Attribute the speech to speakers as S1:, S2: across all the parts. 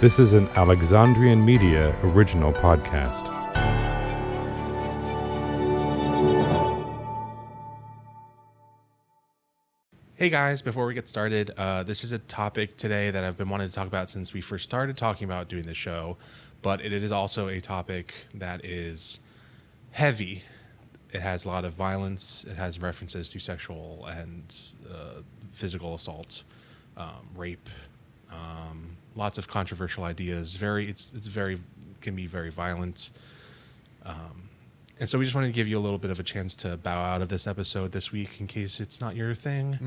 S1: This is an Alexandrian Media original podcast.
S2: Hey guys, before we get started, uh, this is a topic today that I've been wanting to talk about since we first started talking about doing the show, but it is also a topic that is heavy. It has a lot of violence, it has references to sexual and uh, physical assault, um, rape, um, lots of controversial ideas. Very, it's, it's very, can be very violent. Um, and so we just wanted to give you a little bit of a chance to bow out of this episode this week in case it's not your thing.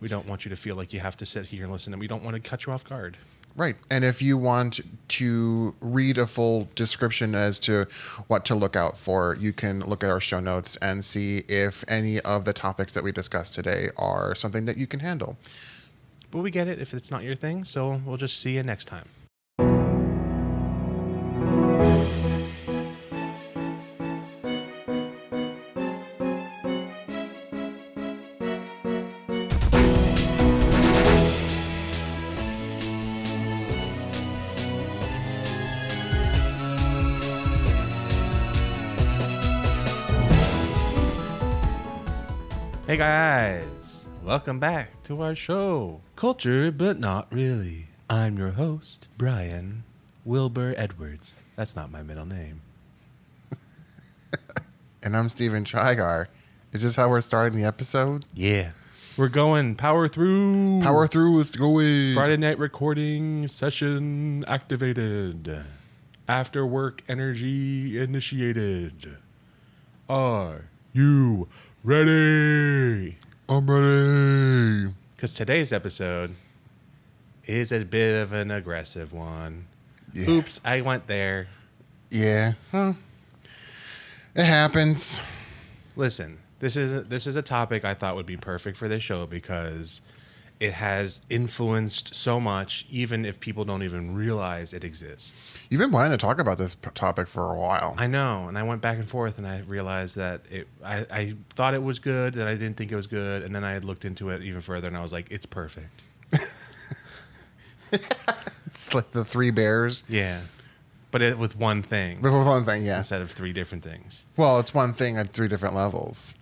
S2: We don't want you to feel like you have to sit here and listen, and we don't want to cut you off guard.
S3: Right. And if you want to read a full description as to what to look out for, you can look at our show notes and see if any of the topics that we discussed today are something that you can handle.
S2: But we get it if it's not your thing, so we'll just see you next time. Hey guys, welcome back to our show, Cultured But Not Really. I'm your host, Brian Wilbur Edwards. That's not my middle name.
S3: And I'm Stephen Trigar. Is this how we're starting the episode?
S2: Yeah. We're going power through.
S3: Power through, let's go away.
S2: Friday night recording session activated. After work energy initiated. Are you ready?
S3: I'm ready.
S2: Because today's episode is a bit of an aggressive one.
S3: Yeah.
S2: Oops, I went there.
S3: Yeah. Huh. It happens.
S2: Listen, this is this is a topic I thought would be perfect for this show because it has influenced so much, even if people don't even realize it exists.
S3: You've been wanting to talk about this p- topic for a while.
S2: I know, and I went back and forth, and I realized that it. I, I thought it was good, then I didn't think it was good, and then I had looked into it even further, and I was like, it's perfect.
S3: It's like the three bears.
S2: Yeah, but it with one thing
S3: But with one thing, yeah.
S2: instead of three different things.
S3: Well, it's one thing at three different levels.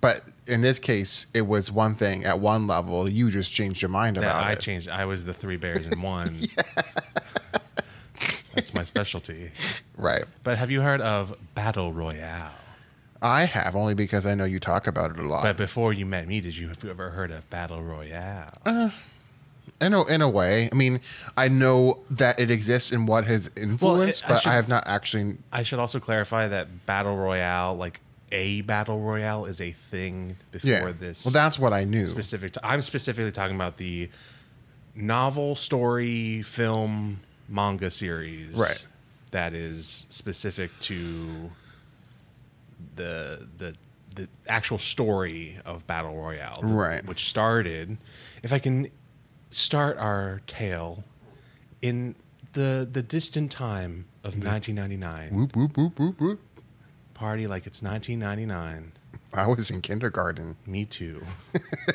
S3: But in this case, it was one thing at one level. You just changed your mind about
S2: I
S3: it.
S2: I changed. I was the three bears in one. That's my specialty.
S3: Right.
S2: But have you heard of Battle Royale?
S3: I have only because I know you talk about it a lot.
S2: But before you met me, did you have you ever heard of Battle Royale?
S3: Uh, in a, in a way, I mean, I know that it exists and what has influenced,
S2: I
S3: but
S2: should-
S3: I have not actually.
S2: I should also clarify that Battle Royale, like a Battle Royale, is a thing before
S3: Yeah.
S2: this.
S3: Well, that's what I knew.
S2: specific. To, I'm specifically talking about the novel, story, film, manga series.
S3: Right.
S2: That is specific to the the the actual story of Battle Royale.
S3: Right.
S2: Which started, if I can start our tale in the the distant time of 1999.
S3: Whoop, whoop, whoop, whoop, whoop.
S2: Party like it's 1999.
S3: I was in kindergarten.
S2: Me too.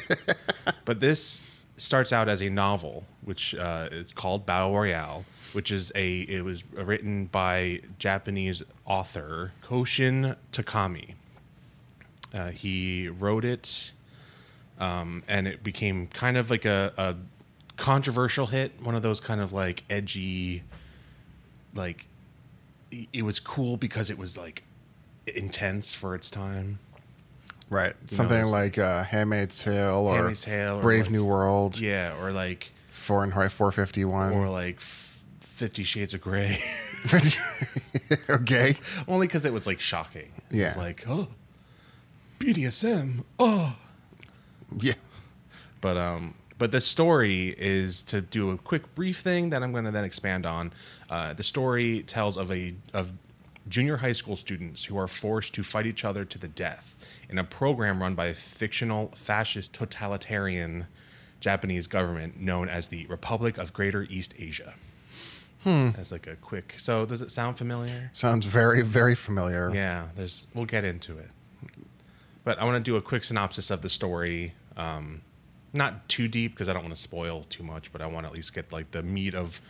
S2: but this starts out as a novel, which uh, is called Battle Royale, which is a it was written by Japanese author Koushun Takami. Uh, he wrote it, um, and it became kind of like a, a controversial hit. One of those kind of like edgy, like it- it was cool because it was like intense for its time.
S3: Right. Something
S2: it's-
S3: like uh, Handmaid's Tale or
S2: Handmaid's Tale or
S3: Brave
S2: like-
S3: New World,
S2: Yeah, or like
S3: Fahrenheit 451.
S2: or like f- Fifty Shades of Grey.
S3: okay.
S2: Only because it was like shocking. It
S3: Yeah.
S2: was like oh, BDSM. Oh,
S3: Yeah.
S2: but um, but the story is to do a quick brief thing that I'm going to then expand on. Uh, the story tells of a of junior high school students who are forced to fight each other to the death in a program run by a fictional fascist totalitarian Japanese government known as the Republic of Greater East Asia. As like a quick. So does it sound familiar?
S3: Sounds very, very familiar.
S2: Yeah, there's. We'll get into it, but I want to do a quick synopsis of the story. Um, not too deep because I don't want to spoil too much, but I want to at least get like the meat of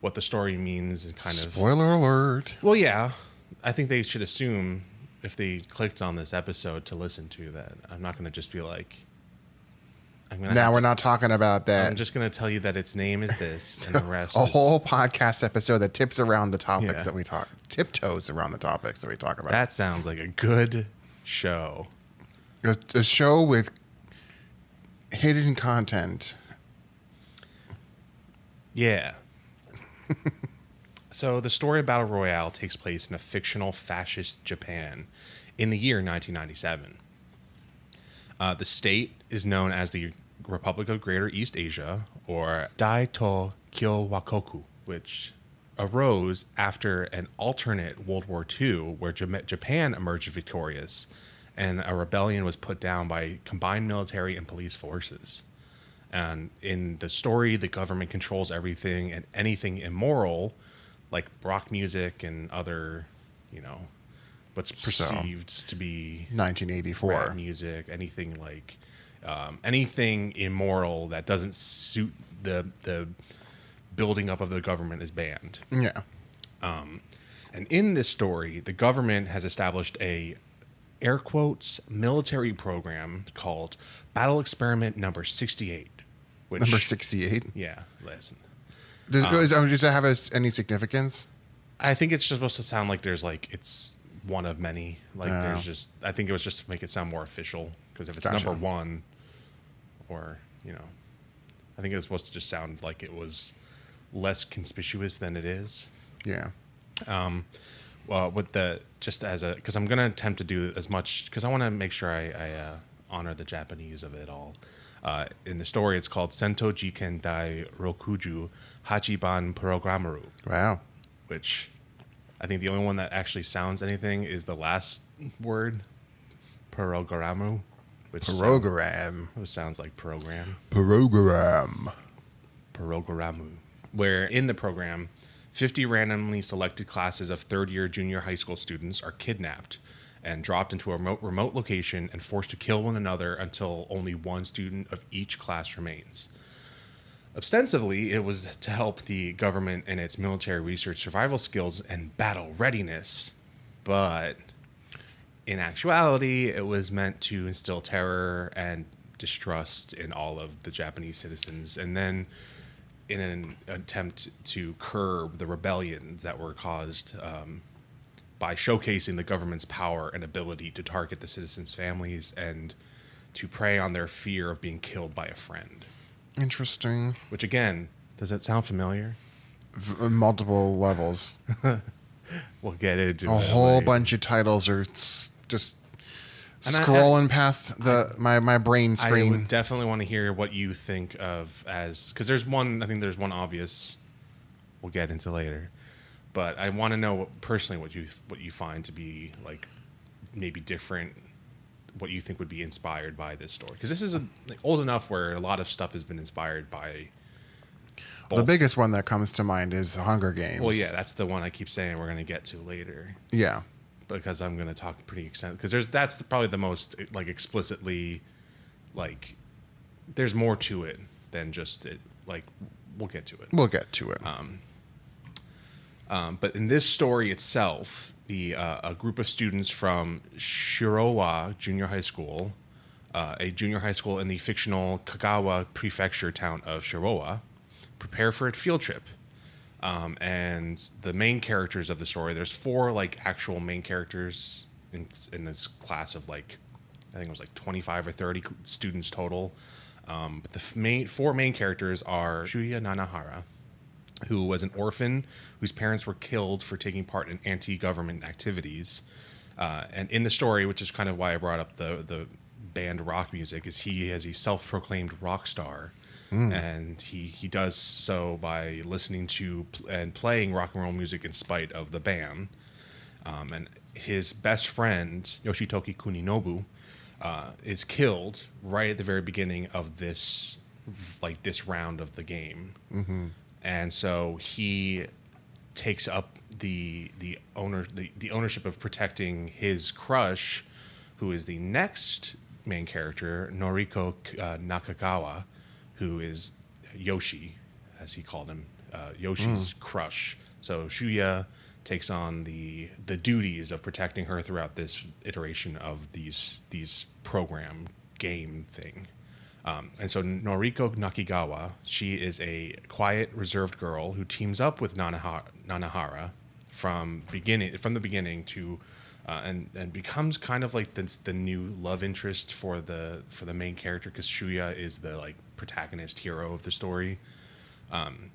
S2: what the story means and kind of
S3: Spoiler alert.
S2: well, yeah. I think they should assume if they clicked on this episode to listen to that. I'm not going to just be like. I'm gonna
S3: Now we're
S2: to-
S3: not talking about that.
S2: I'm just going to tell you that its name is this, and the rest.
S3: a
S2: is,
S3: whole podcast episode that tips around the topics
S2: Yeah.
S3: that we talk, tiptoes around the topics that we talk about.
S2: That sounds like a good show.
S3: a, a show with hidden content.
S2: Yeah. so the story of Battle Royale takes place in a fictional fascist Japan in the year 1997. Uh, the state is known as the Republic of Greater East Asia, or Daito Kyowakoku, which arose after an alternate World War II where Japan emerged victorious and a rebellion was put down by combined military and police forces. And in the story, the government controls everything and anything immoral, like rock music and other, you know, what's
S3: So-
S2: perceived to be
S3: 1984.
S2: rap music, anything like um, anything immoral that doesn't suit the the building up of the government is banned.
S3: Yeah.
S2: And in this story, the government has established a air quotes military program called Battle Experiment Number 68. Which,
S3: Number 68.
S2: Yeah, listen.
S3: Does,
S2: Um,
S3: does, does that have a, any significance?
S2: I think it's just supposed to sound like there's like it's one of many. Like
S3: Oh.
S2: there's just I think it was just to make it sound more official because if it's
S3: Gotcha.
S2: number one, or you know, I think it was supposed to just sound like it was less conspicuous than it is.
S3: Yeah.
S2: Um, Well, with the just as a because I'm gonna attempt to do as much because I want to make sure I, I uh, honor the Japanese of it all. Uh, in the story, it's called Sento Jiken Dai Rokuju Hachiban Programaru.
S3: Wow.
S2: which I think the only one that actually sounds anything is the last word, programu, which, sound-
S3: Program.
S2: which sounds like program,
S3: Program.
S2: programu, where in the program, 50 randomly selected classes of third year junior high school students are kidnapped and dropped into a remote, remote location and forced to kill one another until only one student of each class remains. Ostensibly, it was to help the government in its military research survival skills and battle readiness, but in actuality, it was meant to instill terror and distrust in all of the Japanese citizens, and then in an attempt to curb the rebellions that were caused um, by showcasing the government's power and ability to target the citizens' families and to prey on their fear of being killed by a friend.
S3: Interesting.
S2: Which again, does that sound familiar?
S3: V- multiple levels.
S2: We'll get into
S3: A whole
S2: later.
S3: bunch of titles are s- just
S2: And I-
S3: scrolling past the my, my brain
S2: I
S3: screen.
S2: would definitely want to hear what you think of as because there's one. I think there's one obvious. We'll get into later, but I want to know what, personally what you what you find to be like maybe different. What you think would be inspired by this story because this is a, like, old enough where a lot of stuff has been inspired by.
S3: the biggest one that comes to mind is Hunger Games.
S2: Well, yeah, that's the one I keep saying we're going to get to later.
S3: Yeah.
S2: because I'm going to talk pretty extent because there's that's the, probably the most like explicitly like there's more to it than just it like we'll get to it.
S3: We'll get to it.
S2: Um, but in this story itself, the uh, a group of students from Shirowa Junior High School, uh, a junior high school in the fictional Kagawa Prefecture town of Shirowa, prepare for a field trip. Um, and the main characters of the story, there's four like actual main characters in in this class of like, I think it was like 25 or 30 students total. Um, but the main four main characters are Shuya Nanahara, who was an orphan whose parents were killed for taking part in anti-government activities. Uh, and in the story, which is kind of why I brought up the the band rock music, is he is a self-proclaimed rock star, and he he does so by listening to pl- and playing rock and roll music in spite of the ban. Um, and his best friend Yoshitoki Kuninobu uh, is killed right at the very beginning of this like this round of the game and so he takes up the the owner the, the ownership of protecting his crush who is the next main character Noriko uh, Nakagawa who is Yoshi as he called him uh, Yoshi's crush. So Shuya takes on the the duties of protecting her throughout this iteration of these these program game thing. Um, and so Noriko Nakagawa, she is a quiet, reserved girl who teams up with Nanahara, Nanahara from beginning from the beginning to uh, and and becomes kind of like the the new love interest for the for the main character because Shuya is the like protagonist hero of the story. Um,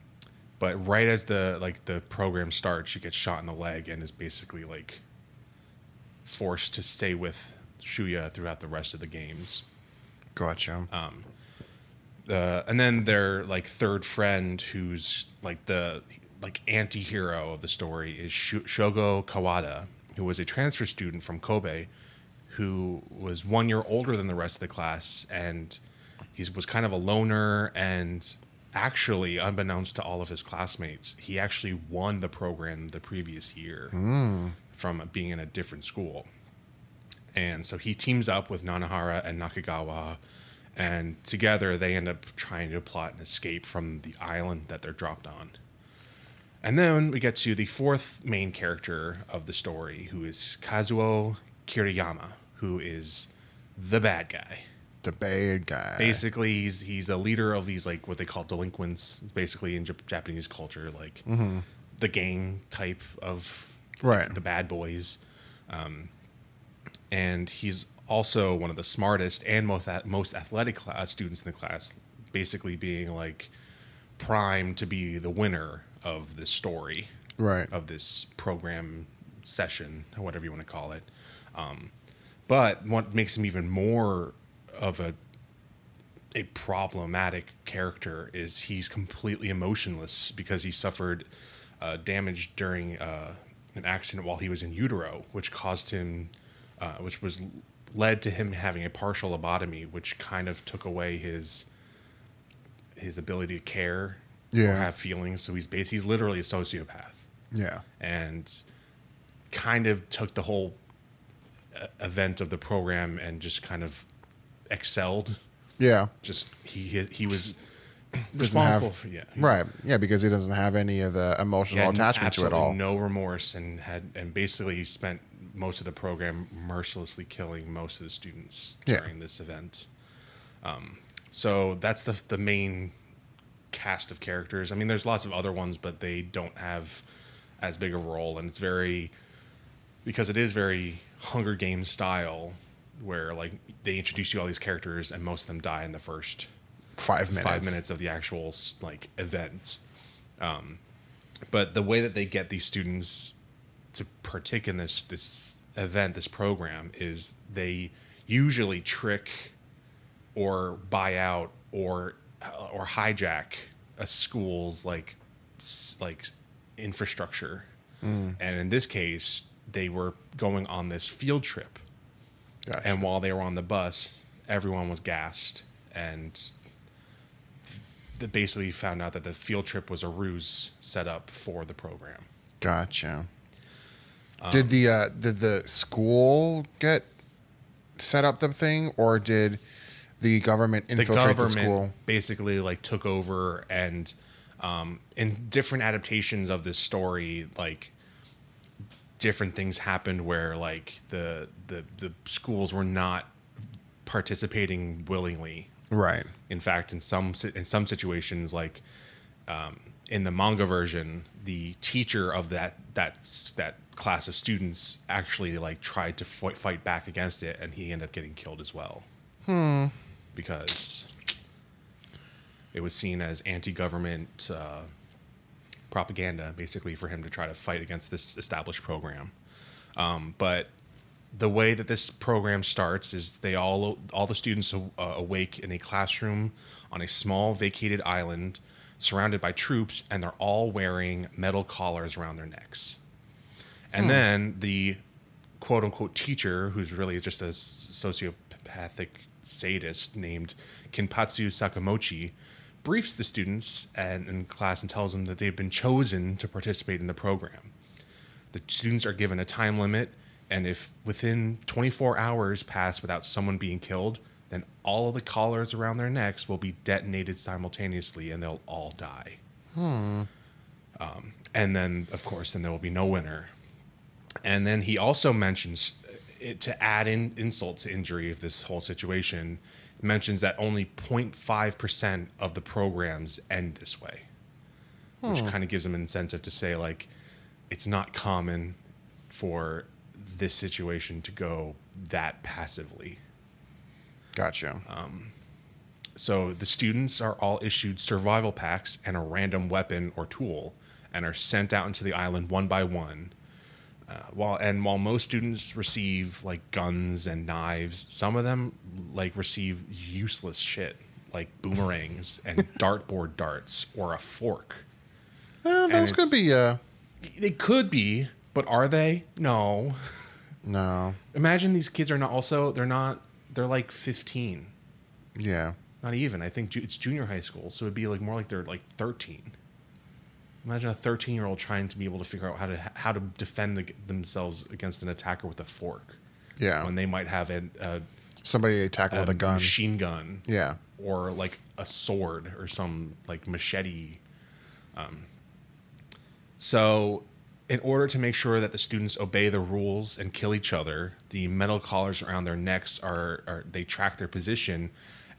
S2: but right as the like the program starts, she gets shot in the leg and is basically like forced to stay with Shuya throughout the rest of the games.
S3: Gotcha.
S2: Uh, and then their like third friend, who's like the like anti-hero of the story, is Shu- Shogo Kawada, who was a transfer student from Kobe, who was one year older than the rest of the class, and he was kind of a loner. And actually, unbeknownst to all of his classmates, he actually won the program the previous year from being in a different school. And so he teams up with Nanahara and Nakagawa, and together they end up trying to plot an escape from the island that they're dropped on. And then we get to the fourth main character of the story, who is Kazuo Kiriyama, who is the bad guy.
S3: the bad guy.
S2: Basically, he's he's a leader of these like what they call delinquents, basically in Jap- Japanese culture, like the gang type of
S3: Right.
S2: the bad boys. Um, and he's also one of the smartest and most most athletic class students in the class, basically being like primed to be the winner of this story
S3: Right.
S2: of this program session, or whatever you want to call it. Um, but what makes him even more of a a problematic character is he's completely emotionless because he suffered uh, damage during uh, an accident while he was in utero, which caused him, uh, which was led to him having a partial lobotomy, which kind of took away his his ability to care or have feelings. So he's basically he's literally a sociopath
S3: Yeah.
S2: and kind of took the whole uh, event of the program and just kind of excelled.
S3: Yeah.
S2: Just he he, he was
S3: Doesn't
S2: responsible
S3: have-
S2: for yeah
S3: Right. Yeah, because he doesn't have any of the emotional attachment to it all.
S2: No remorse and had and basically spent most of the program mercilessly killing most of the students
S3: Yeah.
S2: during this event. Um, so that's the the main cast of characters. I mean, there's lots of other ones, but they don't have as big a role, and it's very because it is very Hunger Games style, where like they introduce you all these characters, and most of them die in the first
S3: Five minutes.
S2: five minutes of the actual like event. Um, but the way that they get these students to partake in this this event, this program, is they usually trick or buy out or or hijack a school's like like infrastructure. Mm. And in this case, they were going on this field trip.
S3: Gotcha.
S2: And while they were on the bus, everyone was gassed and they basically found out that the field trip was a ruse set up for the program.
S3: Gotcha.
S2: Um,
S3: did the uh, did the school get set up the thing, or did the government infiltrate the,
S2: government
S3: school?
S2: basically like took over and um, in different adaptations of this story, like different things happened where like the the the schools were not participating willingly
S3: Right.
S2: In fact, in some in some situations, like um, in the manga version, the teacher of that that that class of students actually like tried to fight, fight back against it, and he ended up getting killed as well. Hmm. Because it was seen as anti-government uh, propaganda, basically, for him to try to fight against this established program. Um, but the way that this program starts is they all all the students uh, awake in a classroom on a small vacated island surrounded by troops and they're all wearing metal collars around their necks and then the quote unquote teacher who's really just a sociopathic sadist named kinpatsu sakamochi briefs the students and in class and tells them that they've been chosen to participate in the program the students are given a time limit, and if within 24 hours pass without someone being killed, then all of the collars around their necks will be detonated simultaneously and they'll all die. Um, and then, of course, then there will be no winner. And then he also mentions uh, it, to add in insult to injury of this whole situation, mentions that only 0.5% of the programs end this way, which hmm. kind of gives him an incentive to say, like, it's not common for this situation to go that passively.
S3: Gotcha.
S2: Um, so the students are all issued survival packs and a random weapon or tool, and are sent out into the island one by one. Uh, while and while most students receive like guns and knives, some of them like receive useless shit like boomerangs and dartboard darts or a fork.
S3: Eh, that's gonna be uh
S2: They could be, but are they? No.
S3: no.
S2: Imagine these kids are not also they're not they're like 15.
S3: Yeah.
S2: Not even. I think ju- it's junior high school, so it'd be like more like they're like 13. Imagine a 13 year old trying to be able to figure out how to how to defend the, themselves against an attacker with a fork
S3: Yeah.
S2: when they might have a, a,
S3: Somebody attack with
S2: a
S3: a gun.
S2: machine gun
S3: Yeah.
S2: or like a sword or some like machete. Um, so, in order to make sure that the students obey the rules and kill each other, the metal collars around their necks are, are they track their position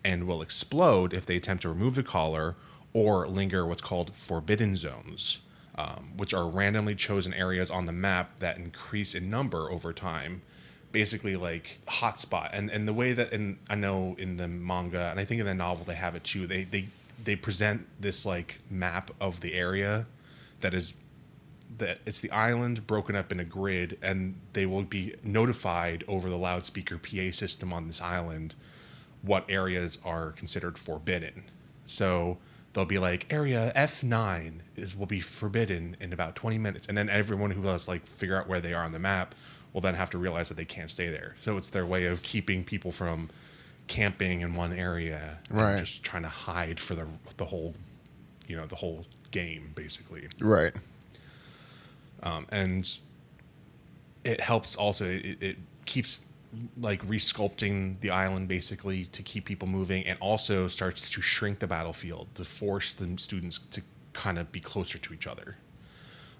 S2: and will explode if they attempt to remove the collar or linger what's called forbidden zones, um, which are randomly chosen areas on the map that increase in number over time basically like hotspot. And and the way that and I know in the manga and I think in the novel they have it too they they they present this like map of the area that is that it's the island broken up in a grid and they will be notified over the loudspeaker PA system on this island what areas are considered forbidden. So they'll be like area F9 is will be forbidden in about 20 minutes and then everyone who has like figure out where they are on the map will then have to realize that they can't stay there so it's their way of keeping people from camping in one area and
S3: Right.
S2: just trying to hide for the the whole you know the whole game basically
S3: Right.
S2: um, and it helps also it, it keeps like resculpting the island basically to keep people moving and also starts to shrink the battlefield to force the students to kind of be closer to each other.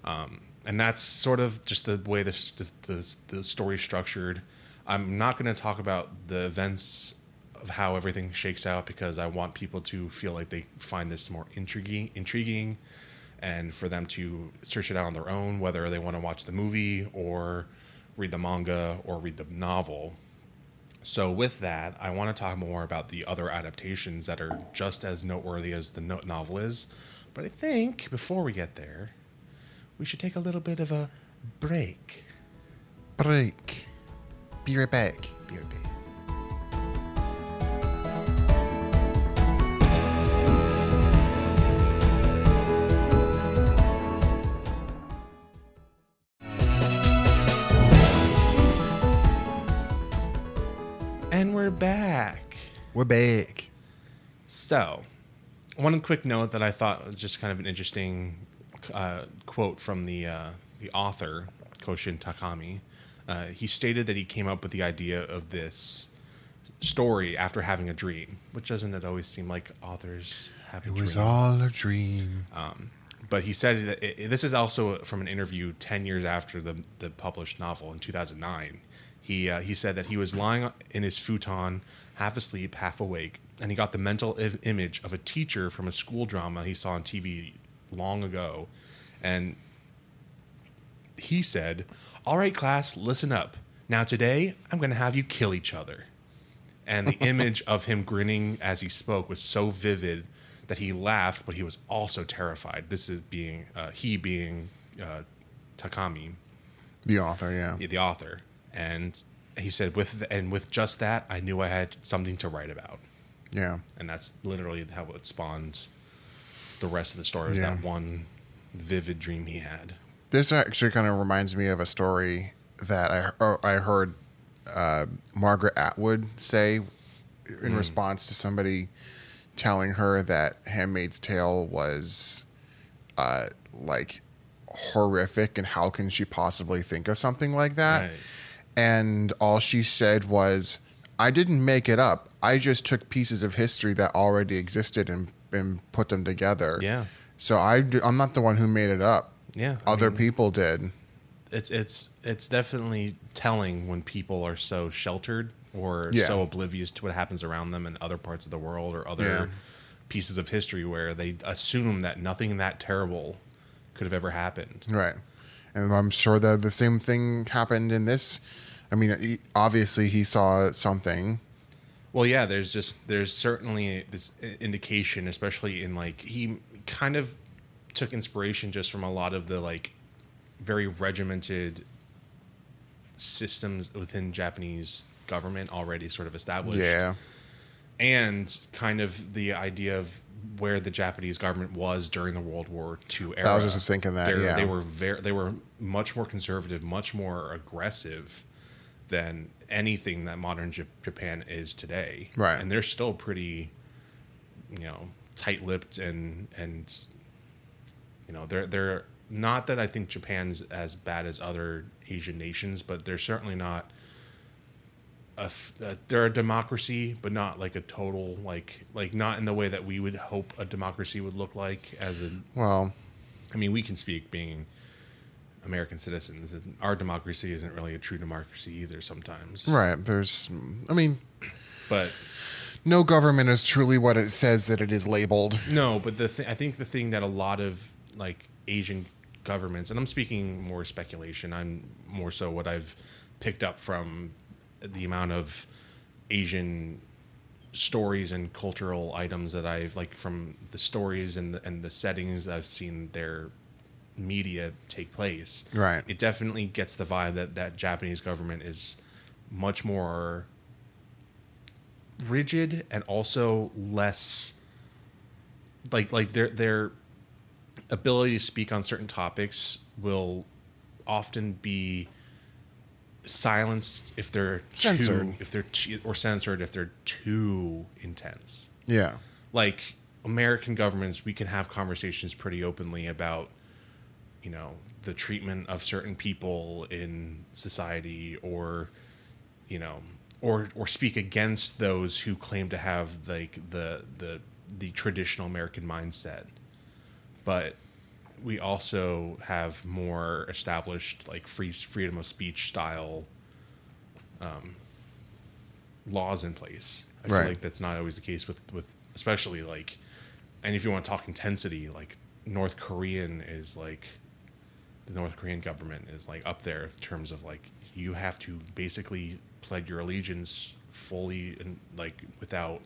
S2: Um, and that's sort of just the way the, the, the story is structured. I'm not going to talk about the events of how everything shakes out because i want people to feel like they find this more intriguing intriguing and for them to search it out on their own, whether they want to watch the movie or read the manga or read the novel. So, with that, I want to talk more about the other adaptations that are just as noteworthy as the no- novel is. But I think before we get there, we should take a little bit of a break.
S3: Break. Be right back.
S2: Be right back. We're back. So, one quick note that I thought was just kind of an interesting uh, quote from the uh, the author Koushun Takami. Uh, he stated that he came up with the idea of this story after having a dream, which doesn't it always seem like authors have a
S3: It was all a dream.
S2: but he said that it, this is also from an interview 10 years after the, the published novel in 2009 he, uh, he said that he was lying in his futon half asleep half awake and he got the mental Im- image of a teacher from a school drama he saw on tv long ago. And he said all right class listen up. Now today i'm going to have you kill each other. And the image of him grinning as he spoke was so vivid that he laughed, but he was also terrified. This is being uh, he being uh, Takami,
S3: The author, yeah.
S2: the author, and he said with the, and with just that, I knew I had something to write about,
S3: Yeah.
S2: and that's literally how it spawned the rest of the story. Was
S3: Yeah.
S2: that one vivid dream he had?
S3: This actually kind of reminds me of a story that I oh, I heard uh, Margaret Atwood say in response to somebody telling her that Handmaid's Tale was uh, like horrific and how can she possibly think of something like that?
S2: Right.
S3: And all she said was, I didn't make it up. I just took pieces of history that already existed and, and put them together.
S2: Yeah.
S3: So I, I'm not the one who made it up.
S2: Yeah, I
S3: Other
S2: mean,
S3: people did.
S2: It's it's it's definitely telling when people are so sheltered or
S3: Yeah.
S2: so oblivious to what happens around them in other parts of the world or other
S3: Yeah.
S2: pieces of history where they assume that nothing that terrible could have ever happened.
S3: Right. And I'm sure that the same thing happened in this. I mean, obviously he saw something.
S2: Well, yeah, there's just there's certainly this indication, especially in like he kind of took inspiration just from a lot of the like very regimented systems within Japanese government already sort of established.
S3: Yeah.
S2: and kind of the idea of where the Japanese government was during the World War II era.
S3: I was just thinking that, yeah.
S2: they were very, they were much more conservative, much more aggressive than anything that modern J- Japan is today.
S3: Right.
S2: and they're still pretty, you know, tight-lipped and and you know they're they're not that I think Japan's as bad as other Asian nations, but they're certainly not a f- uh, they're a democracy, but not like a total like like not in the way that we would hope a democracy would look like. As a,
S3: Well,
S2: I mean, we can speak being American citizens, and our democracy isn't really a true democracy either. Sometimes,
S3: right. There's, I mean,
S2: but
S3: no government is truly what it says that it is labeled.
S2: no, but the th- I think the thing that a lot of like Asian governments, and I'm speaking more speculation. I'm more so what I've picked up from the amount of Asian stories and cultural items that I've like from the stories and the, and the settings that I've seen their media take place.
S3: Right.
S2: It definitely gets the vibe that that Japanese government is much more rigid and also less like like their their ability to speak on certain topics will often be silenced if they're
S3: Censored.
S2: too if they're too, or censored if they're too intense
S3: Yeah.
S2: like American governments, we can have conversations pretty openly about, you know, the treatment of certain people in society, or, you know, or or speak against those who claim to have like the the the traditional American mindset, but we also have more established like free freedom of speech style um, laws in place. I
S3: Right.
S2: feel like that's not always the case with with especially like, and if you want to talk intensity, like North Korean is like, the North Korean government is like up there in terms of like you have to basically pledge your allegiance fully and like without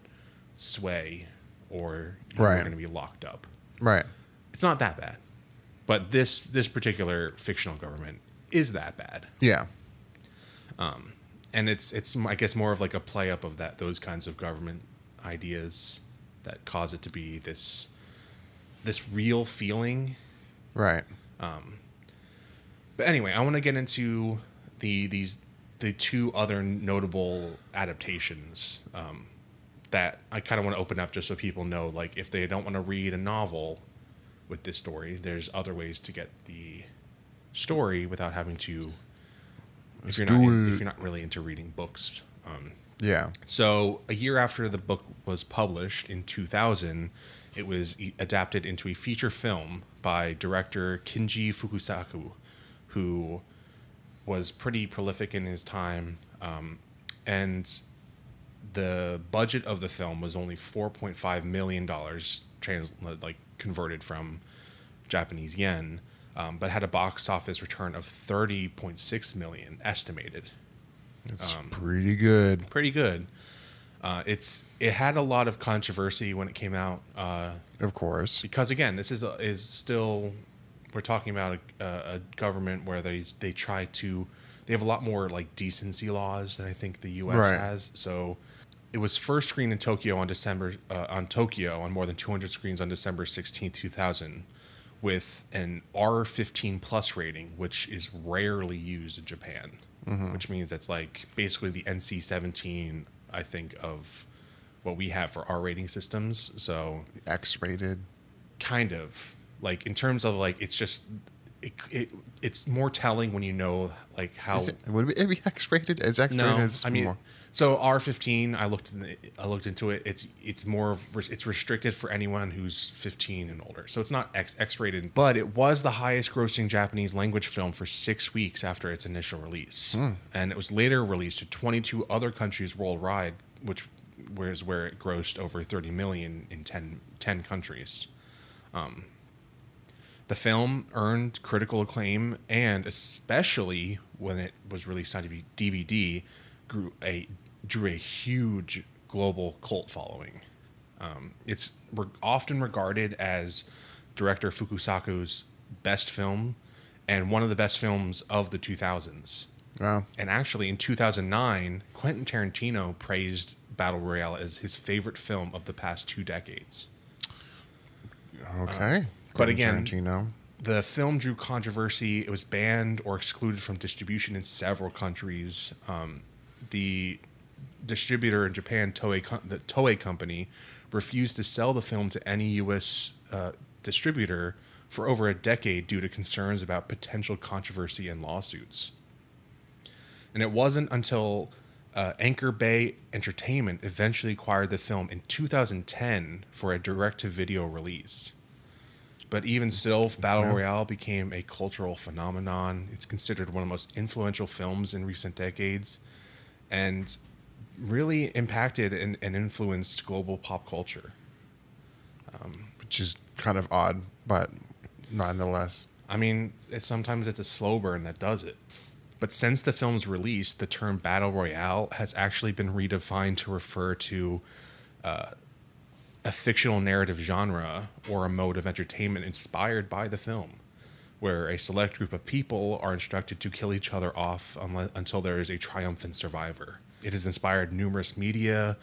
S2: sway, or you're
S3: Right.
S2: going to be locked up.
S3: Right.
S2: It's not that bad, but this this particular fictional government is that bad
S3: Yeah.
S2: Um and it's it's I guess more of like a play up of that those kinds of government ideas that cause it to be this this real feeling.
S3: Right.
S2: But anyway, I want to get into the these the two other notable adaptations um, that I kind of want to open up just so people know like if they don't want to read a novel with this story, there's other ways to get the story without having to. If you're not in- if you're not really into reading books, um,
S3: Yeah.
S2: So, a year after the book was published in 2000, it was e- adapted into a feature film by director Kinji Fukasaku, who was pretty prolific in his time. Um, and the budget of the film was only 4.5 million dollars, trans like converted from Japanese yen, um, but had a box office return of 30.6 million estimated
S3: It's
S2: Um,
S3: pretty good.
S2: pretty good. Uh, it's it had a lot of controversy when it came out uh,
S3: Of course.
S2: because again, this is a, is still we're talking about a, a, government where they they try to they have a lot more like decency laws than I think the U.S.
S3: Right.
S2: has. So it was first screened in Tokyo on December uh, on Tokyo on more than 200 screens on December 16, 2000, with an R15 plus rating, which is rarely used in Japan. Which means it's like basically the NC-17, I think, of what we have for R rating systems. So
S3: X rated.
S2: kind of like in terms of like it's just it, it it's more telling when you know like how
S3: Is it, would it be X rated? Is X rated?
S2: no, I mean, so R fifteen. I looked in the, I looked into it. It's it's more of- it's restricted for anyone who's fifteen and older. So it's not X X rated, but it was the highest grossing Japanese language film for six weeks after its initial release, hmm. and it was later released to twenty two other countries worldwide, which was where it grossed over thirty million in 10, 10 countries. Um, The film earned critical acclaim and, especially when it was released on DVD, grew a drew a huge global cult following. Um, it's re- often regarded as director Fukasaku's best film and one of the best films of the 2000s.
S3: Wow.
S2: And actually, in 2009, Quentin Tarantino praised Battle Royale as his favorite film of the past two decades.
S3: Okay.
S2: Uh, but again-
S3: Tarantino.
S2: The film drew controversy. It was banned or excluded from distribution in several countries. Um, the distributor in Japan, Toei, the Toei Company, refused to sell the film to any U.S. Uh, distributor for over a decade due to concerns about potential controversy and lawsuits. And it wasn't until uh, Anchor Bay Entertainment eventually acquired the film in 2010 for a direct-to-video release. But even still, Battle
S3: Yeah.
S2: Royale became a cultural phenomenon. It's considered one of the most influential films in recent decades and really impacted and, and influenced global pop culture.
S3: which is kind of odd, but nonetheless.
S2: I mean, it's, sometimes it's a slow burn that does it. But since the film's release, the term battle royale has actually been redefined to refer to uh, a fictional narrative genre or a mode of entertainment inspired by the film, where a select group of people are instructed to kill each other off until there is a triumphant survivor. It has inspired numerous media,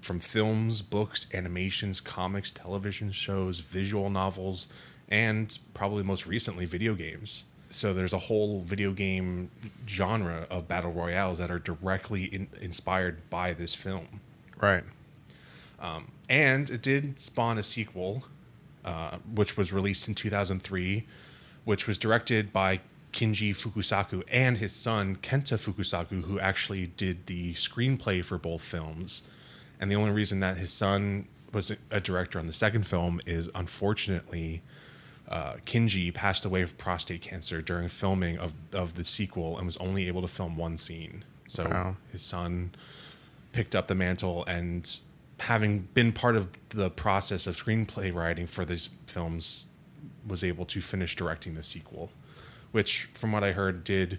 S2: from films, books, animations, comics, television shows, visual novels, and probably most recently, video games. So there's a whole video game genre of battle royales that are directly in, inspired by this film.
S3: Right.
S2: And it did spawn a sequel, uh, which was released in 2003, which was directed by Kinji Fukasaku and his son Kenta Fukasaku, who actually did the screenplay for both films. And the only reason that his son was a director on the second film is unfortunately uh, Kinji passed away of prostate cancer during filming of, of the sequel and was only able to film one scene. So
S3: Wow.
S2: his son picked up the mantle and having been part of the process of screenplay writing for these films was able to finish directing the sequel which from what i heard did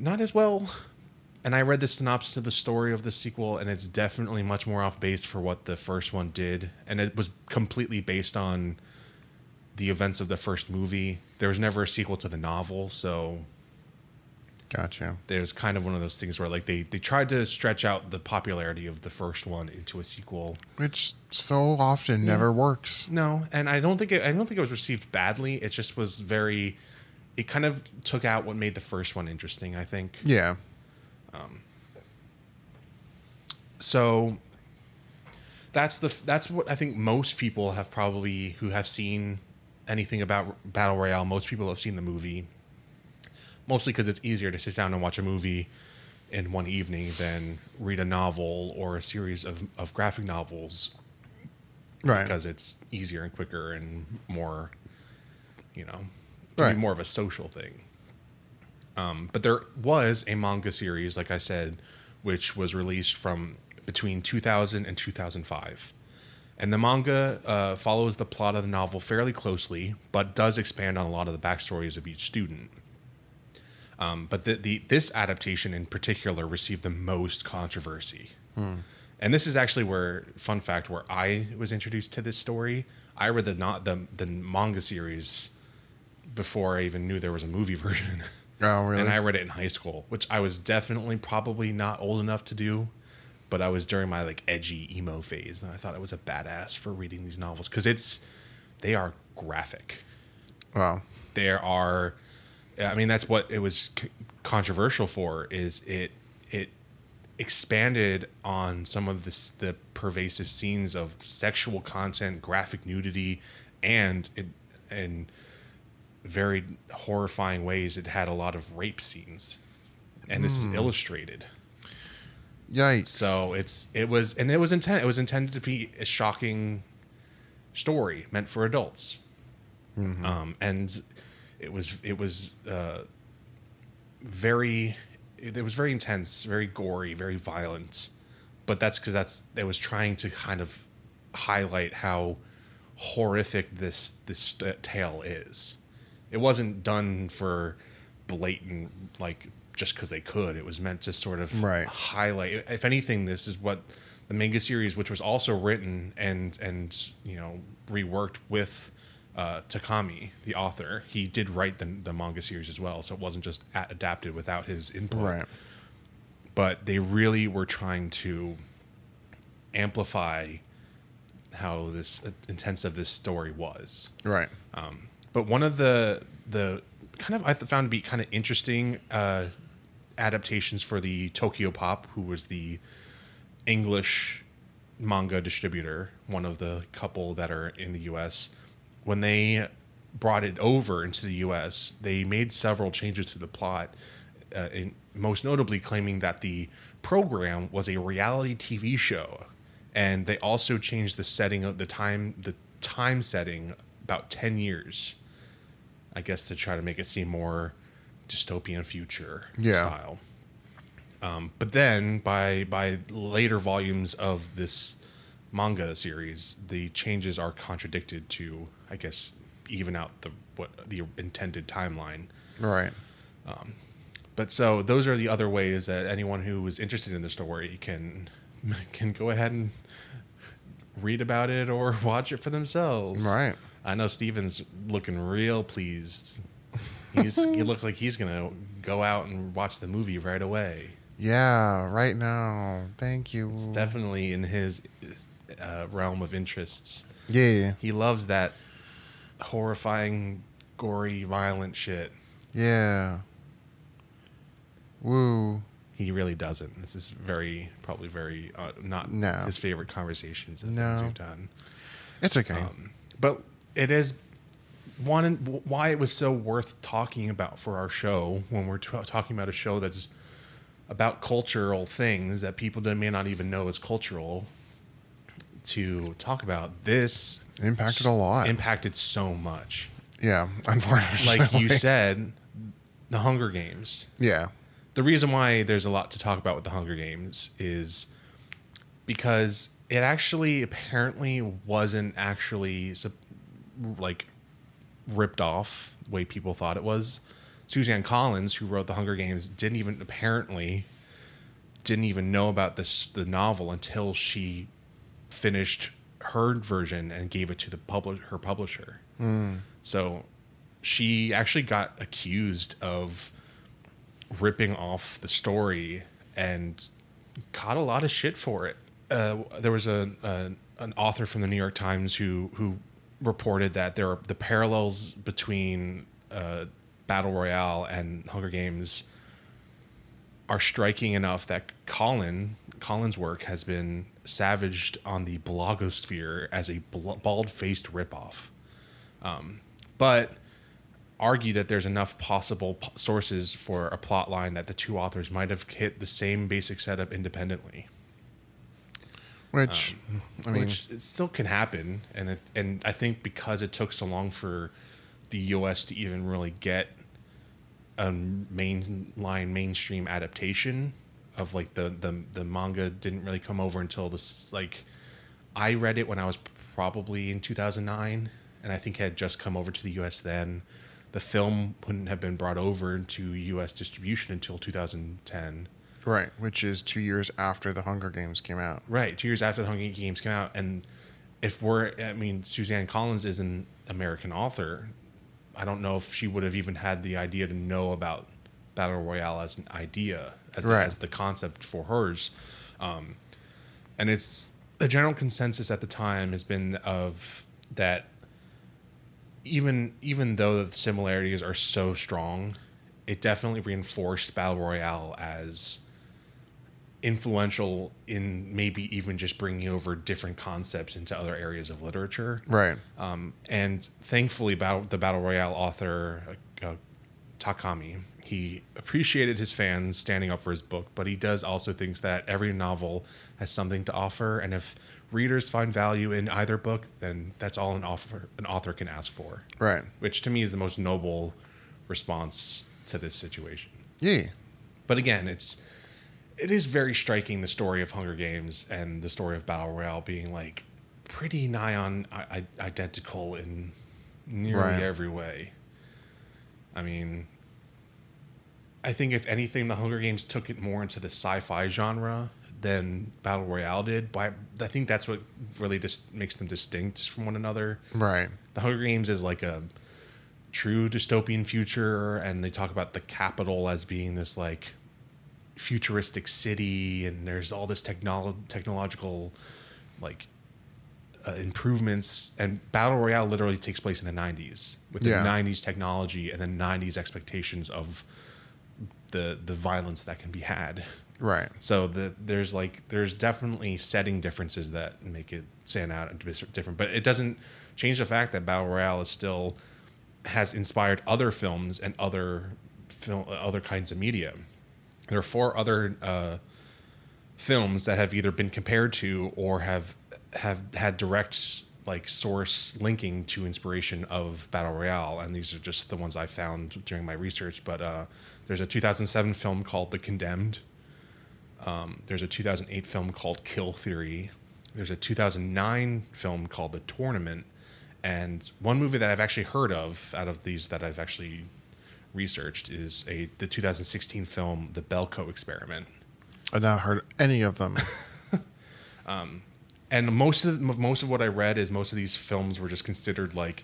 S2: not as well. And i read the synopsis of the story of the sequel and it's definitely much more off base for what the first one did. And it was completely based on the events of the first movie. There was never a sequel to the novel so
S3: Gotcha.
S2: there's kind of one of those things where like they they tried to stretch out the popularity of the first one into a sequel.
S3: Which so often never works.
S2: No, and I don't think it, I don't think it was received badly. It just was very it kind of took out what made the first one interesting, I think.
S3: Yeah.
S2: Um, so that's the that's what I think most people have probably who have seen anything about Battle Royale, most people have seen the movie. Mostly because it's easier to sit down and watch a movie in one evening than read a novel or a series of, of graphic novels
S3: Right.
S2: because it's easier and quicker and more, you know,
S3: Right.
S2: more of a social thing. Um, but there was a manga series, like I said, which was released from between 2000 and 2005. And the manga uh, follows the plot of the novel fairly closely, but does expand on a lot of the backstories of each student. Um, but the, the this adaptation in particular received the most controversy. And this is actually where, fun fact, where I was introduced to this story. I read the not the the manga series before I even knew there was a movie version.
S3: Oh, really?
S2: And I read it in high school, which I was definitely probably not old enough to do, but I was during my like edgy emo phase, and I thought I was a badass for reading these novels because it's they are graphic
S3: wow.
S2: there are i mean that's what it was c- controversial for is it it expanded on some of this the pervasive scenes of sexual content graphic nudity and it and very horrifying ways. It had a lot of rape scenes, and this is illustrated.
S3: Yikes.
S2: So it's it was and it was intent. It was intended to be a shocking story meant for adults, um, and it was it was uh, very it was very intense, very gory, very violent. But that's because that's it was trying to kind of highlight how horrific this this tale is. It wasn't done for blatant like just because they could. It was meant to sort of
S3: Right.
S2: highlight. If anything, this is what the manga series, which was also written and and you know reworked with uh, Takami, the author. He did write the, the manga series as well, so it wasn't just a- adapted without his input
S3: right.
S2: but they really were trying to amplify how this uh, intensive this story was.
S3: Right.
S2: But one of the the kind of I found to be kind of interesting uh, adaptations for the Tokyopop, who was the English manga distributor, one of the couple that are in the U.S. When they brought it over into the U.S., they made several changes to the plot, uh, in, most notably claiming that the program was a reality TV show, and they also changed the setting of the time the time setting about ten years. I guess to try to make it seem more dystopian future
S3: Yeah.
S2: style. Um, but then by by later volumes of this manga series, the changes are contradicted to, I guess, even out the what the intended timeline.
S3: Right.
S2: Um, but so those are the other ways that anyone who is interested in the story can can go ahead and read about it or watch it for themselves.
S3: Right.
S2: I know Steven's looking real pleased. He's he looks like he's gonna go out and watch the movie right away.
S3: Yeah. Right now. Thank you.
S2: It's definitely in his uh, realm of interests.
S3: yeah.
S2: He loves that horrifying, gory, violent shit.
S3: Yeah. Woo.
S2: He really doesn't. This is very, probably very uh, not
S3: No.
S2: his favorite conversations and
S3: No.
S2: things we've done.
S3: It's okay.
S2: Um, But it is one why it was so worth talking about for our show when we're t- talking about a show that's about cultural things that people may not even know is cultural. To talk about this
S3: Impacted a lot.
S2: impacted so much.
S3: yeah. Unfortunately.
S2: Like you said, the Hunger Games.
S3: yeah.
S2: the reason why there's a lot to talk about with the Hunger Games is because it actually apparently wasn't actually like ripped off the way people thought it was. Suzanne Collins, who wrote the Hunger Games, didn't even apparently didn't even know about this the novel until she finished her version and gave it to the publish her publisher. So she actually got accused of ripping off the story and caught a lot of shit for it. Uh, there was a, a an author from the New York Times who who reported that there are the parallels between uh, Battle Royale and Hunger Games are striking enough that Collins Collins's work has been savaged on the blogosphere as a bl- bald-faced ripoff. Um, but argue that there's enough possible p- sources for a plot line that the two authors might have hit the same basic setup independently,
S3: Which, I mean,
S2: which it still can happen. And it, and I think because it took so long for the U.S. to even really get a mainline mainstream adaptation of like the the the manga didn't really come over until this like I read it when I was probably in 2009 and I think it had just come over to the US then the film wouldn't have been brought over to US distribution until 2010
S3: right. Which is two years after the Hunger Games came out.
S2: right 2 years after the Hunger Games came out and if we're I mean Suzanne Collins is an American author I don't know if she would have even had the idea to know about battle royale as an idea as, the,
S3: Right.
S2: as the concept for hers um, and it's the general consensus at the time has been of that even even though the similarities are so strong it definitely reinforced battle royale as influential in maybe even just bringing over different concepts into other areas of literature.
S3: Right.
S2: Um, and thankfully, battle, the battle royale author uh, uh, Takami he appreciated his fans standing up for his book, but he does also thinks that every novel has something to offer, and if readers find value in either book, then that's all an author an author can ask for.
S3: Right.
S2: Which to me is the most noble response to this situation.
S3: Yeah.
S2: But again, it's it is very striking the story of Hunger Games and the story of Battle Royale being like pretty nigh on I- I- identical in nearly
S3: Right.
S2: every way. I mean, I think if anything, the Hunger Games took it more into the sci-fi genre than Battle Royale did. But I think that's what really just makes them distinct from one another.
S3: Right.
S2: The Hunger Games is like a true dystopian future, and they talk about the capital as being this like futuristic city, and there's all this technolo- technological like uh, improvements. And Battle Royale literally takes place in the 90s with the
S3: Yeah.
S2: 90s technology and the 90s expectations of the the violence that can be had.
S3: Right.
S2: So the there's like there's definitely setting differences that make it stand out and be different, but it doesn't change the fact that Battle Royale is still has inspired other films and other film other kinds of media. There are four other uh, films that have either been compared to or have have had direct like source linking to inspiration of battle royale and these are just the ones i found during my research but uh, there's a 2007 film called the condemned. Um, there's a 2008 film called kill theory. There's a 2009 film called the tournament. And one movie that i've actually heard of out of these that i've actually researched is a the 2016 film the belko experiment.
S3: I've not heard any of them.
S2: and most of most of what I read is most of these films were just considered like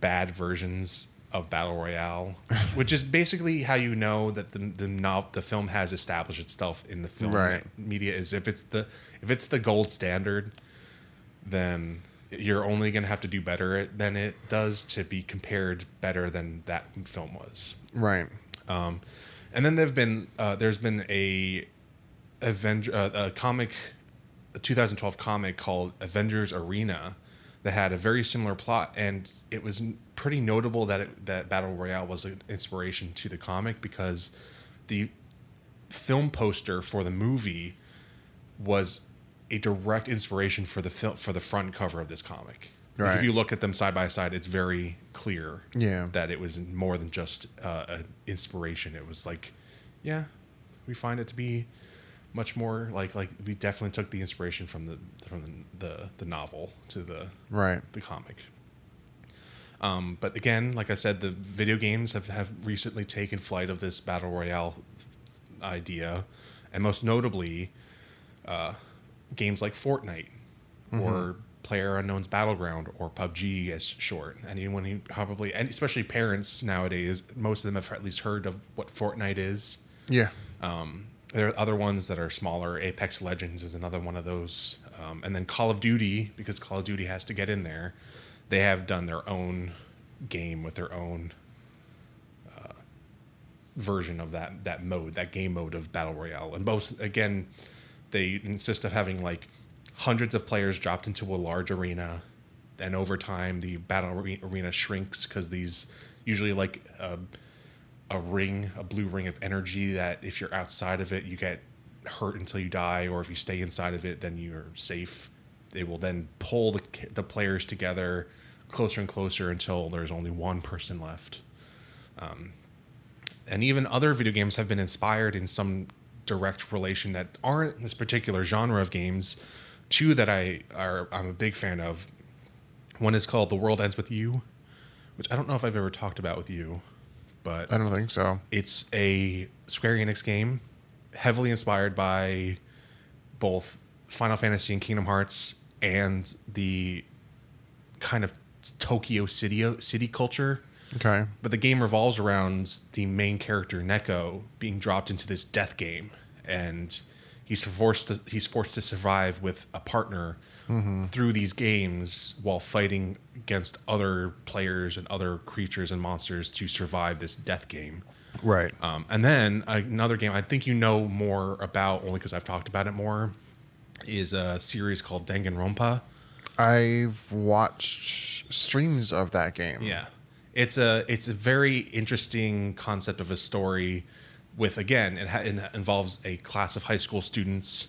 S2: bad versions of battle royale, which is basically how you know that the the nov- the film has established itself in the film
S3: Right.
S2: media is if it's the if it's the gold standard, then you're only going to have to do better than it does to be compared better than that film was.
S3: right.
S2: Um, and then there've been uh, there's been a Avenger uh, a comic, a 2012 comic called Avengers Arena, that had a very similar plot, and it was pretty notable that it, that Battle Royale was an inspiration to the comic because the film poster for the movie was a direct inspiration for the film for the front cover of this comic. Like,
S3: Right.
S2: if you look at them side by side, it's very clear
S3: Yeah.
S2: that it was more than just uh, an inspiration. It was like, yeah, we find it to be much more like like we definitely took the inspiration from the from the the, the novel to the
S3: Right.
S2: the comic. Um, but again, like I said, the video games have, have recently taken flight of this battle royale idea, and most notably, uh, games like Fortnite or Player Unknown's Battleground or PUBG as short. Anyone who probably, and especially parents nowadays, most of them have at least heard of what Fortnite is.
S3: Yeah.
S2: Um, there are other ones that are smaller. Apex Legends is another one of those. Um, and then Call of Duty, because Call of Duty has to get in there, they have done their own game with their own uh, version of that that mode, that game mode of battle royale. And both, again, they insist of having like hundreds of players dropped into a large arena, and over time the battle arena shrinks because these usually like. Uh, a ring, a blue ring of energy that if you're outside of it, you get hurt until you die, or if you stay inside of it, then you're safe. They will then pull the, the players together closer and closer until there's only one person left. Um, and even other video games have been inspired in some direct relation that aren't this particular genre of games. Two that I are I'm a big fan of. One is called The World Ends with You, which I don't know if I've ever talked about with you, but
S3: I don't think so.
S2: it's a Square Enix game, heavily inspired by both Final Fantasy and Kingdom Hearts and the kind of Tokyo city city culture.
S3: Okay.
S2: But the game revolves around the main character Neku being dropped into this death game, and he's forced to, he's forced to survive with a partner through these games while fighting against other players and other creatures and monsters to survive this death game.
S3: Right.
S2: Um, and then another game I think you know more about only because I've talked about it more is a series called Danganronpa.
S3: I've watched streams of that game.
S2: Yeah, it's a it's a very interesting concept of a story. With again, it, ha- it involves a class of high school students.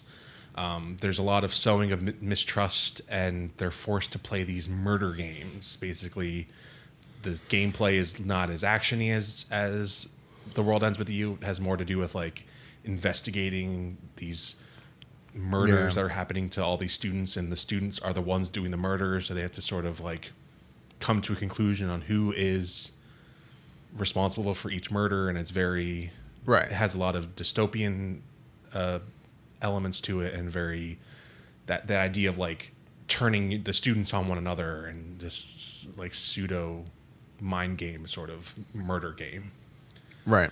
S2: Um, there's a lot of sowing of mi- mistrust, and they're forced to play these murder games. Basically, the gameplay is not as actiony as as the world ends with you. It has more to do with like investigating these murders
S3: Yeah.
S2: that are happening to all these students, and the students are the ones doing the murders, so they have to sort of like come to a conclusion on who is responsible for each murder, and it's very
S3: Right.
S2: It has a lot of dystopian uh, elements to it, and very that that idea of like turning the students on one another and this like pseudo mind game sort of murder game.
S3: Right.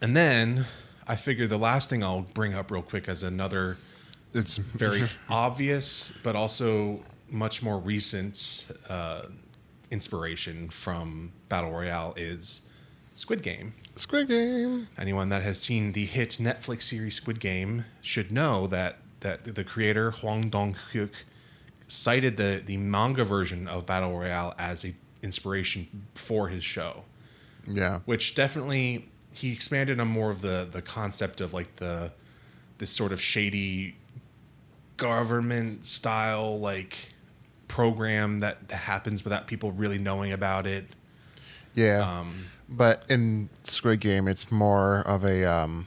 S2: And then I figure the last thing I'll bring up real quick as another
S3: It's
S2: very obvious, but also much more recent uh, inspiration from Battle Royale is Squid Game.
S3: Squid Game.
S2: Anyone that has seen the hit Netflix series Squid Game should know that that the creator Hwang Dong-hyuk cited the the manga version of Battle Royale as a inspiration for his show
S3: Yeah.
S2: which definitely he expanded on more of the the concept of like the this sort of shady government style like program that, that happens without people really knowing about it.
S3: Yeah.
S2: Um,
S3: but in Squid Game, it's more of a um,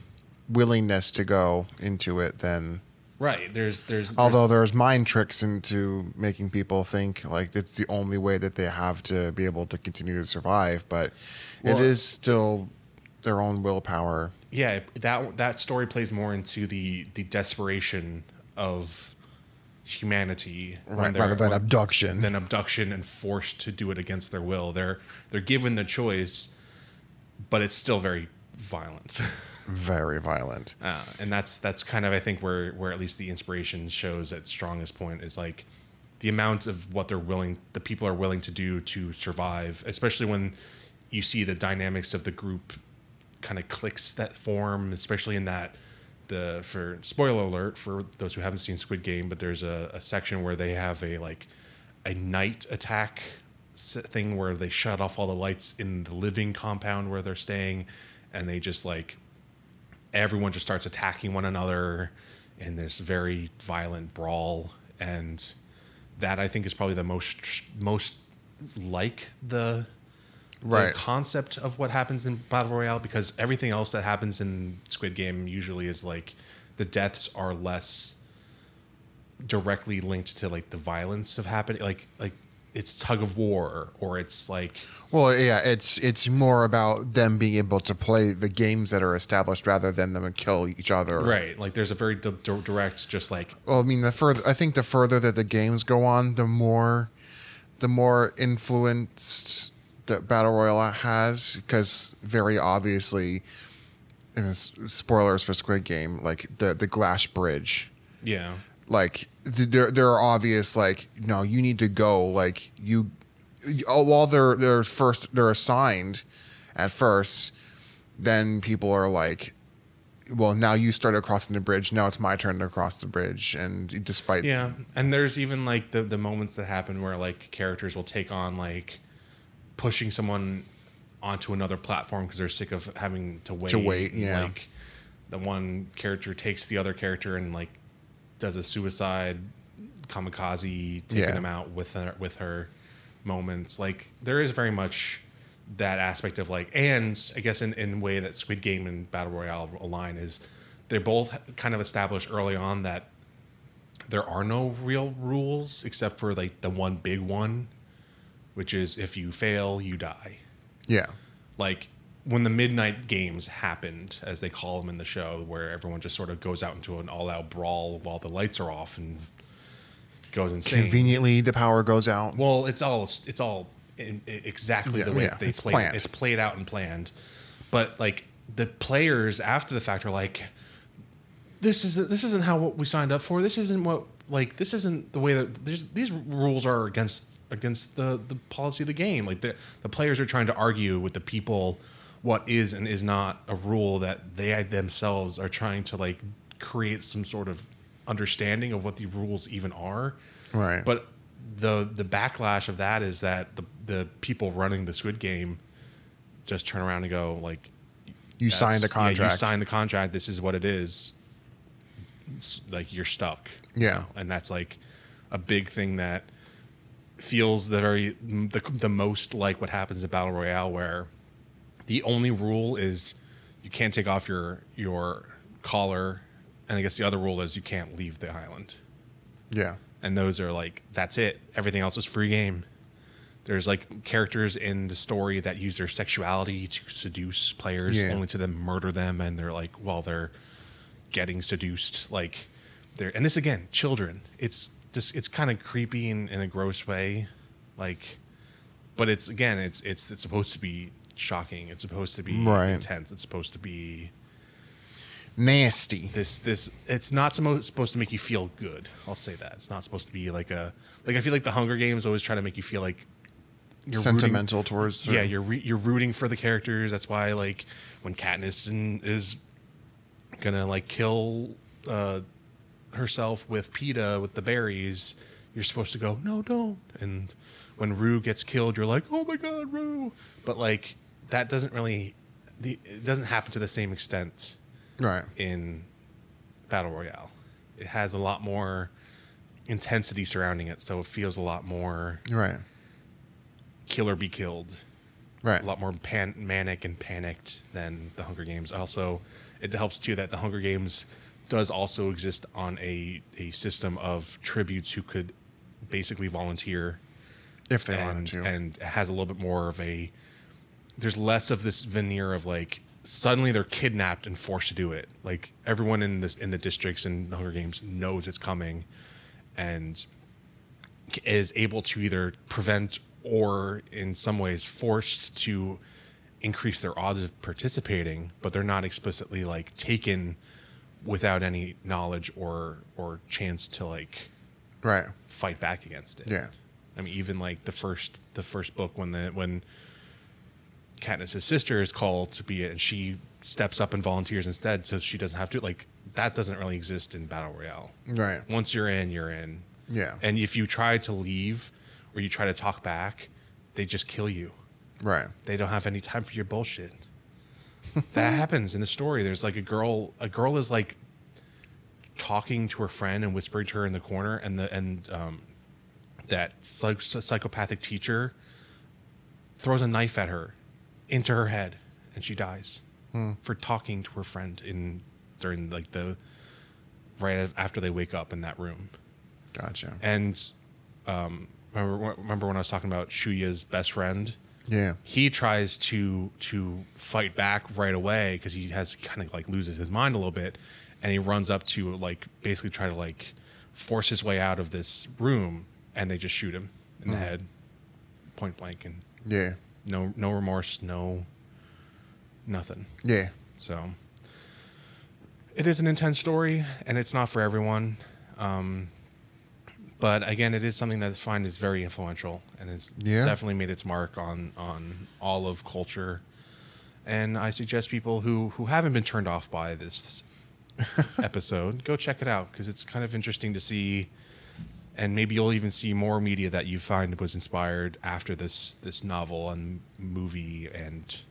S3: willingness to go into it than.
S2: Right. There's there's
S3: Although
S2: there's,
S3: there's mind tricks into making people think like it's the only way that they have to be able to continue to survive, but
S2: Well-
S3: it is still their own willpower.
S2: yeah that that story plays more into the the desperation of humanity
S3: Right, rather than abduction.
S2: than abduction and forced to do it against their will. They're they're given the choice, but it's still very violent.
S3: Very violent.
S2: Uh, and that's that's kind of I think where where at least the inspiration shows at strongest point is like the amount of what they're willing the people are willing to do to survive, especially when you see the dynamics of the group kind of clicks that form, especially in that the for spoiler alert for those who haven't seen Squid Game, but there's a, a section where they have a like a night attack thing where they shut off all the lights in the living compound where they're staying, and they just like everyone just starts attacking one another in this very violent brawl and that I think is probably the most most like the
S3: Right.
S2: the concept of what happens in battle royale because everything else that happens in Squid Game usually is like the deaths are less directly linked to like the violence of happening like like it's tug of war or it's like
S3: Well, yeah, it's it's more about them being able to play the games that are established rather than them kill each other.
S2: right like there's a very di- direct just like
S3: Well, I mean, the further I think the further that the games go on, the more the more influenced that battle royale has, because very obviously, and it's spoilers for Squid Game, like the the glass bridge,
S2: yeah
S3: like there there are obvious like no, you need to go, like you, oh, while they're they're first they're assigned, at first, then people are like. Well, now you started crossing the bridge. Now it's my turn to cross the bridge, and despite
S2: Yeah, and there's even like the the moments that happen where like characters will take on like pushing someone onto another platform because they're sick of having to wait.
S3: To wait, yeah.
S2: Like the one character takes the other character and like does a suicide kamikaze, taking
S3: Yeah.
S2: them out with her with her moments. Like there is very much that aspect of like, and I guess in in way that Squid Game and Battle Royale align is they're both kind of established early on that there are no real rules except for like the one big one, which is if you fail, you die.
S3: yeah,
S2: Like when the midnight games happened, as they call them in the show, where everyone just sort of goes out into an all-out brawl while the lights are off and goes insane.
S3: conveniently the power goes out.
S2: Well, it's all it's all in, exactly
S3: Yeah,
S2: the way
S3: yeah,
S2: they
S3: it's
S2: play.
S3: planned.
S2: It's played out and planned, but like the players after the fact are like, "This is this isn't how what we signed up for. This isn't what like this isn't the way that these rules are against against the the policy of the game. Like the the players are trying to argue with the people what is and is not a rule that they themselves are trying to like create some sort of understanding of what the rules even are.
S3: Right.
S2: But the the backlash of that is that the the people running the Squid Game just turn around and go like
S3: You signed a
S2: yeah,
S3: contract.
S2: you signed the contract. This is what it is. It's like you're stuck.
S3: Yeah.
S2: and that's like a big thing that feels the very the, the most like what happens in battle royale, where the only rule is you can't take off your your collar, and I guess the other rule is you can't leave the island.
S3: yeah.
S2: And those are like that's it. Everything else is free game. There's like characters in the story that use their sexuality to seduce players,
S3: Yeah.
S2: only to then murder them, and they're like while they're getting seduced, like they're and this again, children. It's just it's kind of creepy in, in a gross way, like, but it's again, it's it's it's supposed to be shocking. It's supposed to be
S3: Right.
S2: intense. It's supposed to be
S3: Nasty.
S2: this this it's not supposed to make you feel good. I'll say that it's not supposed to be like a like I feel like the Hunger Games always try to make you feel like you're rooting-
S3: Sentimental towards.
S2: yeah, you're re- you're rooting for the characters. That's why like when Katniss in, is gonna like kill uh, herself with Peeta with the berries, you're supposed to go no don't. And when Rue gets killed, you're like oh my god Rue. But like that doesn't really the it doesn't happen to the same extent
S3: right.
S2: in battle royale. It has a lot more intensity surrounding it, so it feels a lot more
S3: Right.
S2: kill or be killed,
S3: Right.
S2: a lot more pan- manic and panicked than the Hunger Games. Also, it helps too that the Hunger Games does also exist on a a system of tributes who could basically volunteer
S3: If they
S2: and
S3: wanted to.
S2: and has a little bit more of a there's less of this veneer of like suddenly they're kidnapped and forced to do it like everyone in this in the districts and the hunger games knows it's coming and is able to either prevent or in some ways forced to increase their odds of participating but they're not explicitly like taken without any knowledge or or chance to like
S3: right.
S2: fight back against it.
S3: Yeah.
S2: I mean, even like the first the first book when the when Katniss's sister is called to be it, and she steps up and volunteers instead, so she doesn't have to. Like that doesn't really exist in battle royale.
S3: Right.
S2: Once you're in, you're in.
S3: Yeah.
S2: And if you try to leave or you try to talk back, they just kill you.
S3: Right.
S2: They don't have any time for your bullshit. that happens in the story. There's like a girl. A girl is like talking to her friend and whispering to her in the corner, and the and um, that psych- psychopathic teacher throws a knife at her into her head, and she dies for talking to her friend in during like the right after they wake up in that room.
S3: Gotcha.
S2: And um, remember, remember when I was talking about Shuya's best friend?
S3: Yeah.
S2: he tries to to fight back right away because he has kind of like loses his mind a little bit and he runs up to like basically try to like force his way out of this room and they just shoot him in the head point blank and
S3: Yeah.
S2: No no remorse no nothing
S3: Yeah.
S2: so it is an intense story, and it's not for everyone. Um, but again, it is something that I find is very influential, and has
S3: Yeah.
S2: definitely made its mark on on all of culture. And I suggest people who who haven't been turned off by this episode go check it out because it's kind of interesting to see, and maybe you'll even see more media that you find was inspired after this this novel and movie and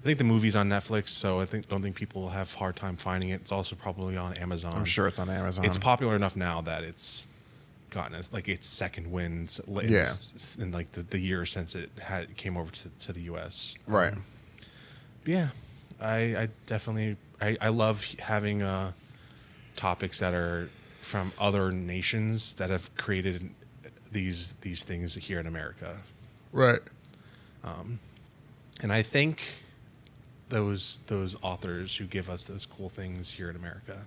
S2: I think the movie's on Netflix, so I think don't think people will have a hard time finding it. It's also probably on Amazon.
S3: I'm sure it's on Amazon.
S2: it's popular enough now that it's gotten its, like its second win in,
S3: Yeah.
S2: in like the, the year since it had came over to, to the US.
S3: Right.
S2: But yeah, I, I definitely I, I love having uh, topics that are from other nations that have created these these things here in America.
S3: Right.
S2: Um, and I think those those authors who give us those cool things here in America.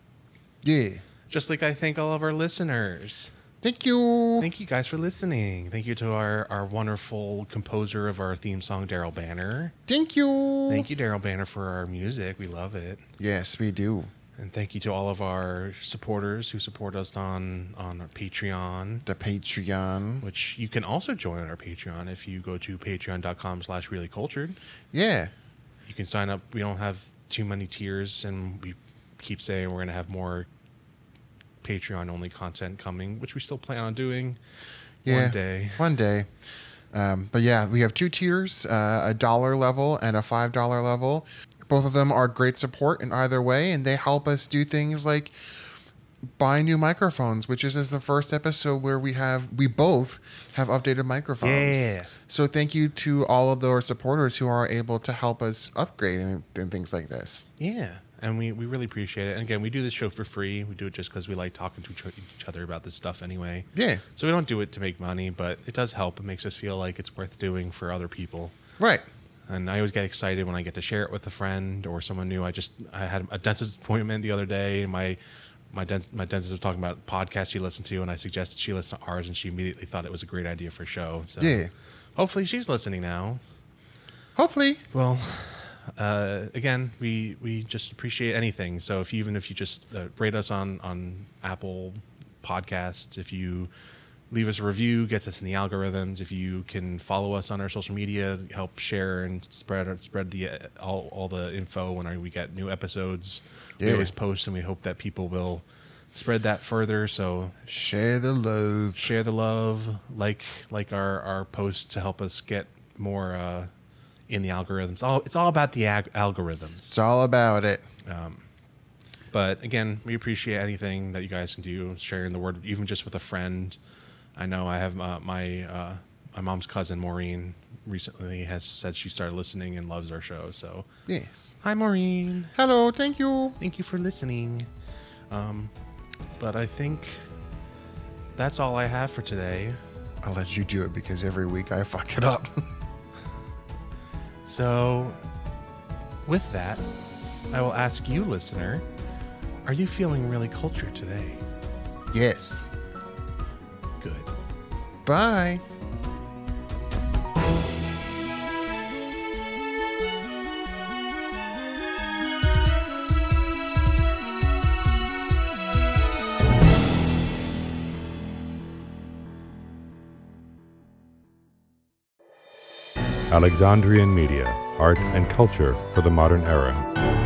S3: Yeah.
S2: Just like I thank all of our listeners.
S3: Thank you.
S2: Thank you guys for listening. Thank you to our, our wonderful composer of our theme song, Daryl Banner.
S3: Thank you.
S2: Thank you, Daryl Banner, for our music. We love it.
S3: Yes, we do.
S2: And thank you to all of our supporters who support us on on our Patreon,
S3: The Patreon.
S2: which you can also join our Patreon if you go to patreon.com slash really cultured.
S3: Yeah.
S2: You can sign up. We don't have too many tiers, and we keep saying we're going to have more Patreon only content coming, which we still plan on doing
S3: Yeah.
S2: one day.
S3: One day. Um, but yeah, we have two tiers uh, a dollar level and a $5 level. Both of them are great support in either way, and they help us do things like buy new microphones, which is, is the first episode where we have we both have updated microphones.
S2: Yeah.
S3: So thank you to all of our supporters who are able to help us upgrade and, and things like this.
S2: Yeah, and we, we really appreciate it. And again, we do this show for free. We do it just because we like talking to each- each other about this stuff anyway.
S3: Yeah.
S2: So we don't do it to make money, but it does help. It makes us feel like it's worth doing for other people.
S3: Right.
S2: And I always get excited when I get to share it with a friend or someone new. I just I had a dentist appointment the other day, and my my dent, my dentist was talking about podcasts she listened to, and I suggested she listen to ours, and she immediately thought it was a great idea for a show. So
S3: Yeah.
S2: hopefully she's listening now.
S3: Hopefully.
S2: Well, uh, again, we we just appreciate anything. So if you, even if you just uh, rate us on on Apple Podcasts, if you leave us a review, gets us in the algorithms. If you can follow us on our social media, help share and spread spread the uh, all all the info when we get new episodes. We always post, and we hope that people will spread that further. So
S3: Share the love.
S2: share the love, like like our our posts to help us get more uh, in the algorithms. All it's all about the ag- algorithms.
S3: It's all about it.
S2: But again, we appreciate anything that you guys can do, sharing the word, even just with a friend. I know I have uh, my uh, my mom's cousin Maureen recently has said she started listening and loves our show. So
S3: Yes.
S2: hi Maureen,
S3: Hello. Thank you.
S2: thank you for listening. Um, but I think that's all I have for today.
S3: I'll let you do it because every week I fuck it up.
S2: So, with that, I will ask you, listener, are you feeling really cultured today?
S3: yes.
S2: Good.
S3: Bye.
S1: Alexandrian Media, art and culture for the modern era.